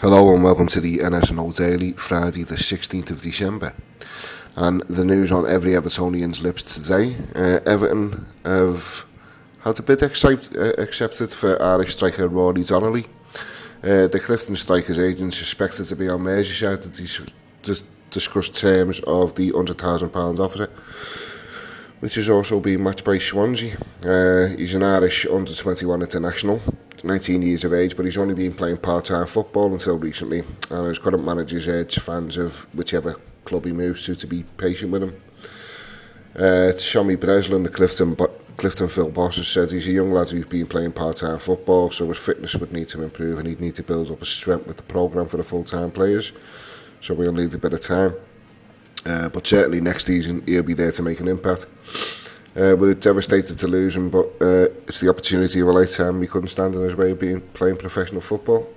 Hello and welcome to the NSNO Daily, Friday the 16th of December. And the news on every Evertonian's lips today, uh, Everton have had a bid accept, uh, accepted for Irish striker Rory Donnelly. Uh, the Clifton Strikers agent suspected to be on Merseyside to dis dis discuss terms of the £100,000 offer, which is also being matched by Swansea. Uh, he's an Irish under-21 international 19 years of age, but he's only been playing part-time football until recently, and his current manager's urged fans of whichever club he moves to to be patient with him. Uh, Tommy Breslin, the Clifton, Cliftonville Boss, has said he's a young lad who's been playing part-time football, so his fitness would need to improve, and he'd need to build up his strength with the programme for the full-time players. So we'll need a bit of time. Uh, but certainly next season he'll be there to make an impact. Uh, we're devastated to lose him, but uh, it's the opportunity of a lifetime. We couldn't stand in his way of being playing professional football.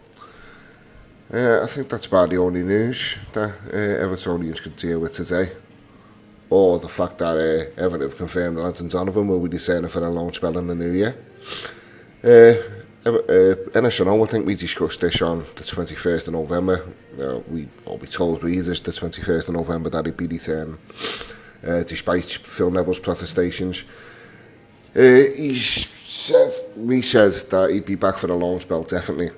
Uh, I think that's about the only news that uh, Evertonians could deal with today. Or the fact that uh, Everton have confirmed that Landon Donovan will be returning for a long spell in the new year. Uh, uh, I think we discussed this on the 21st of November. Uh, we, or we told readers the 21st of November that he'd be returning despite Phil Neville's protestations. Uh, he's said, we said that he'd be back for the long spell, definitely.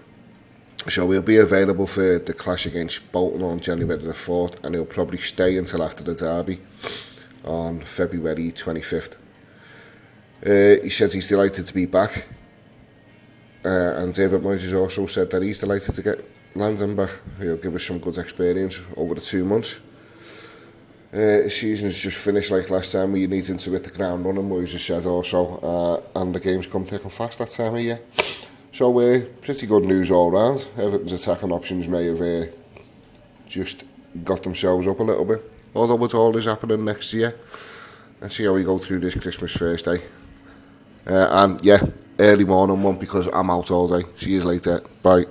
So he'll be available for the clash against Bolton on January the 4th, and he'll probably stay until after the derby on February 25th. Uh, he says he's delighted to be back. Uh, and David Moyes has also said that he's delighted to get Landon back. He'll give us some good experience over the two months. Uh, season's just finished like last time. We needing to hit the ground running, Moyes has said also. Uh, and the games come taking fast that time of year. So uh, pretty good news all round. Everton's attacking options may have uh, just got themselves up a little bit. Although it's all is happening next year. Let's see how we go through this Christmas Thursday. Uh, and yeah, early morning one because I'm out all day. See you later. Bye.